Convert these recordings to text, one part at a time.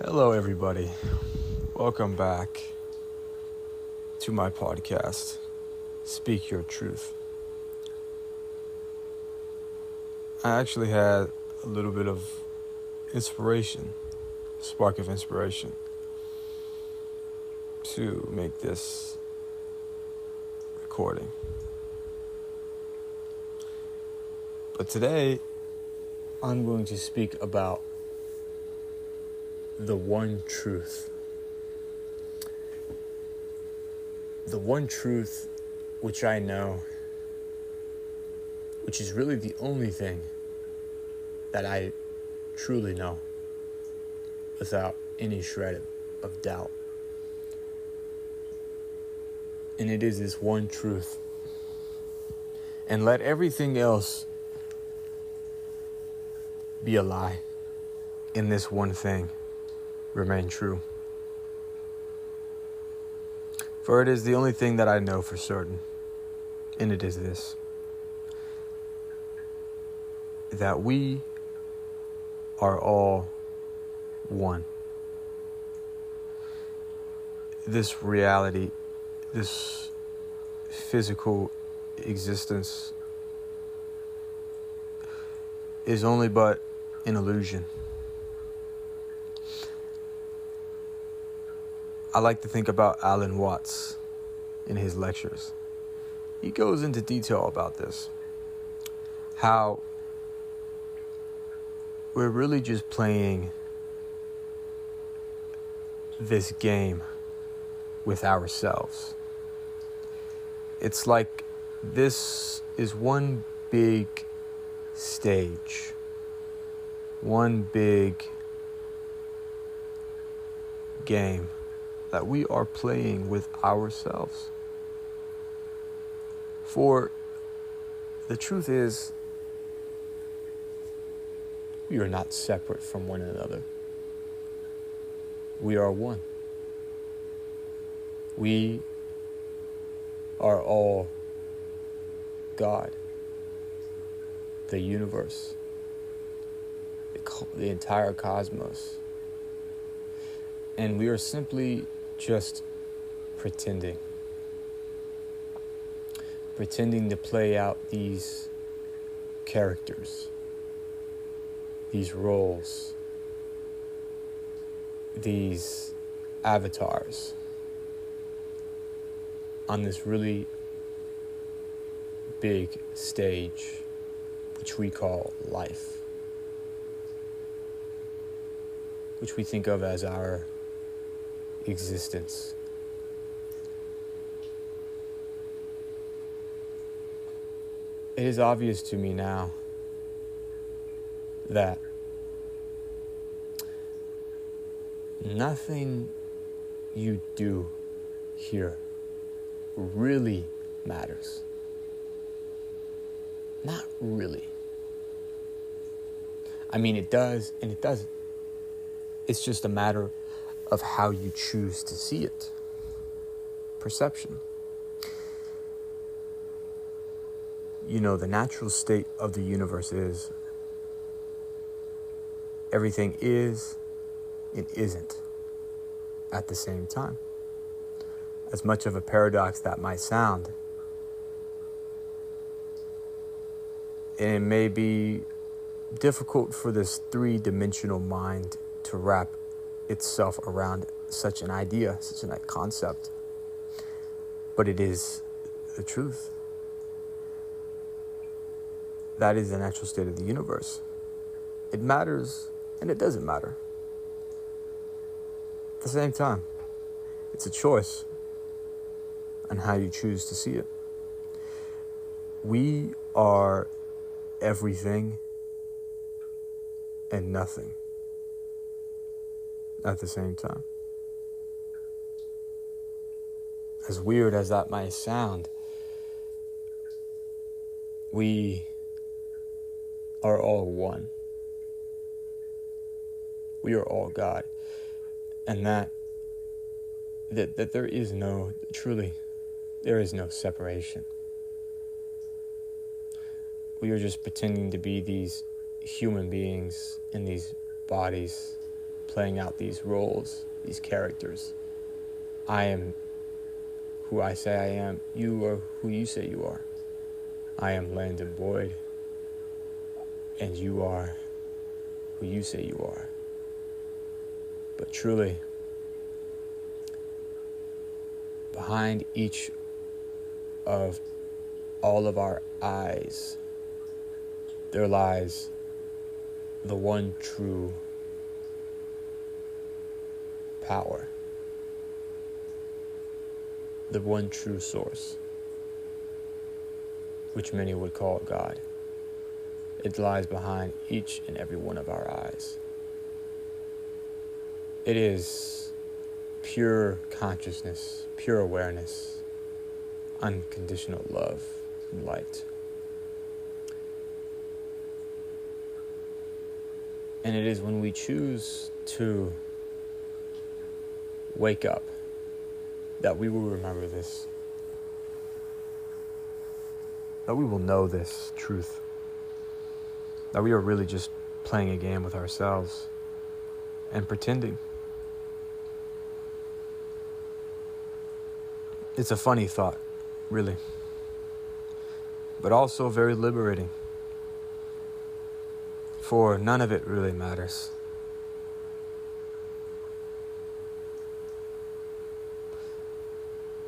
Hello, everybody. Welcome back to my podcast, Speak Your Truth. I actually had a little bit of inspiration, spark of inspiration, to make this recording. But today, I'm going to speak about the one truth. The one truth which I know, which is really the only thing that I truly know without any shred of doubt. And it is this one truth. And let everything else be a lie in this one thing remain true. For it is the only thing that I know for certain, and it is this that we are all one. This reality, this physical existence, is only but an illusion. I like to think about Alan Watts in his lectures. He goes into detail about this. How we're really just playing this game with ourselves. It's like this is one big stage, one big game that we are playing with ourselves. For the truth is, we are not separate from one another. We are one. We are all God, the universe, the, the entire cosmos. And we are simply just pretending. Pretending to play out these characters, these roles, these avatars on this really big stage, which we call life, which we think of as our existence. It is obvious to me now that nothing you do here really matters. Not really. I mean, it does and it doesn't. It's just a matter of how you choose to see it. Perception. You know, the natural state of the universe is everything is and isn't at the same time. As much of a paradox that might sound, and it may be difficult for this three dimensional mind to wrap itself around such an idea, such a concept. But it is the truth. That is the natural state of the universe. It matters and it doesn't matter. At the same time, it's a choice on how you choose to see it. We are everything and nothing at the same time. As weird as that might sound, we are all one. We are all God. And that that that there is no truly there is no separation. We are just pretending to be these human beings in these bodies playing out these roles, these characters. I am who I say I am. You are who you say you are. I am Landon Boyd, and you are who you say you are. But truly, behind each of all of our eyes, there lies the one true power, the one true source, which many would call God. It lies behind each and every one of our eyes. It is pure consciousness, pure awareness, unconditional love and light. And it is when we choose to wake up that we will remember this, that we will know this truth, that we are really just playing a game with ourselves and pretending. It's a funny thought, really, but also very liberating for none of it really matters.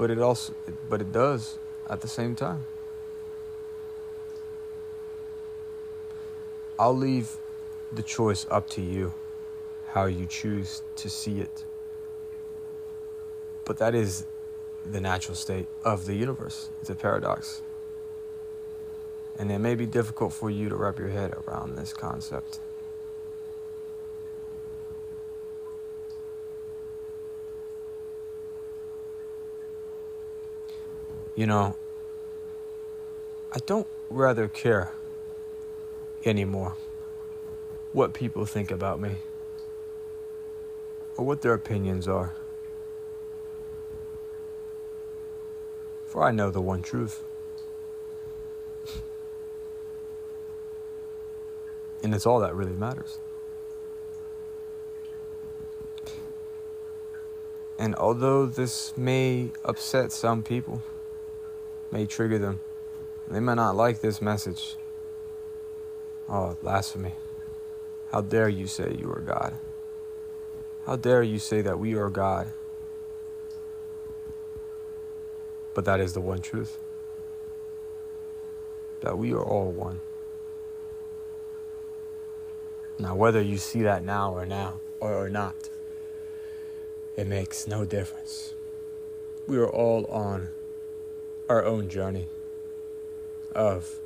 But it also but it does at the same time. I'll leave the choice up to you how you choose to see it. But that is the natural state of the universe. It's a paradox. And it may be difficult for you to wrap your head around this concept. You know, I don't rather care anymore what people think about me or what their opinions are. For I know the one truth. And it's all that really matters. And although this may upset some people, may trigger them, they may not like this message. Oh, blasphemy. How dare you say you are God? How dare you say that we are God? But that is the one truth that we are all one. Now, whether you see that now or now or, or not, it makes no difference. We are all on our own journey of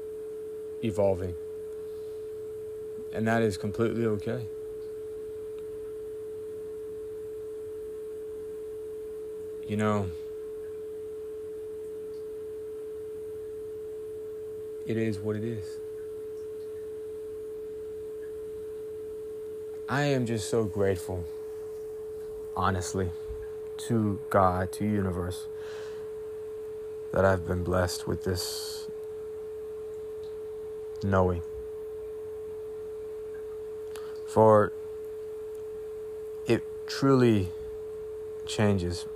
evolving. And that is completely okay. You know, it is what it is. I am just so grateful, honestly, to God, to universe, that I've been blessed with this knowing. For it truly changes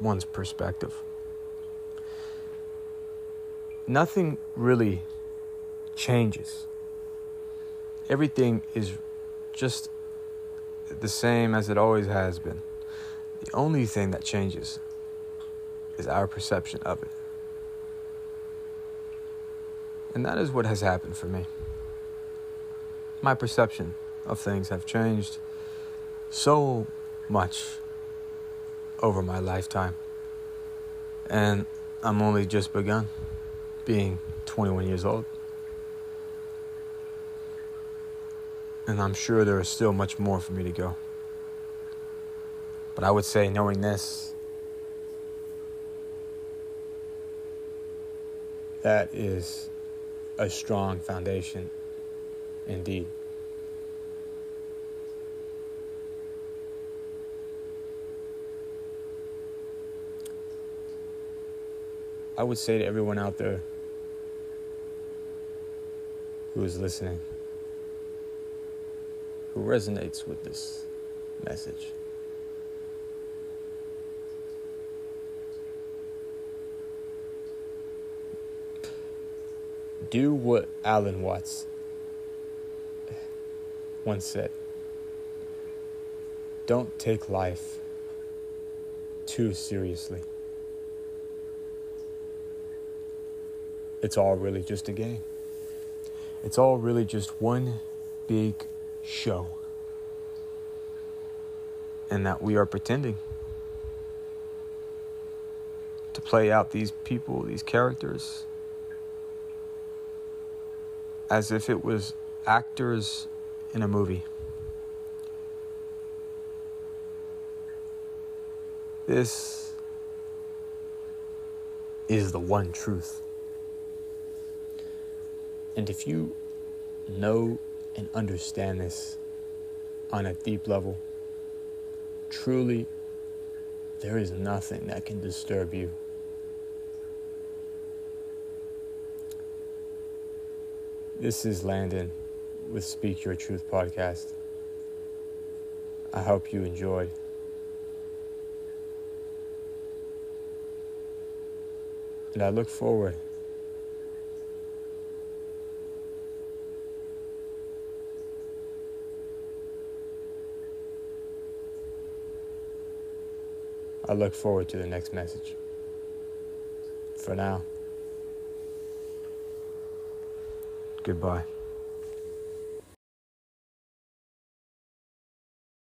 one's perspective. Nothing really changes. Everything is just the same as it always has been. The only thing that changes is our perception of it. And that is what has happened for me. My perception of things have changed so much over my lifetime. And I'm only just begun being 21 years old. And I'm sure there is still much more for me to go. But I would say, knowing this, that is a strong foundation indeed. I would say to everyone out there who is listening, who resonates with this message. Do what Alan Watts once said. Don't take life too seriously. It's all really just a game. It's all really just one big show. And that we are pretending to play out these people, these characters, as if it was actors in a movie. This is the one truth. And if you know and understand this on a deep level, truly, there is nothing that can disturb you. This is Landon with Speak Your Truth podcast. I hope you enjoyed. And I look forward I look forward to the next message. For now, goodbye.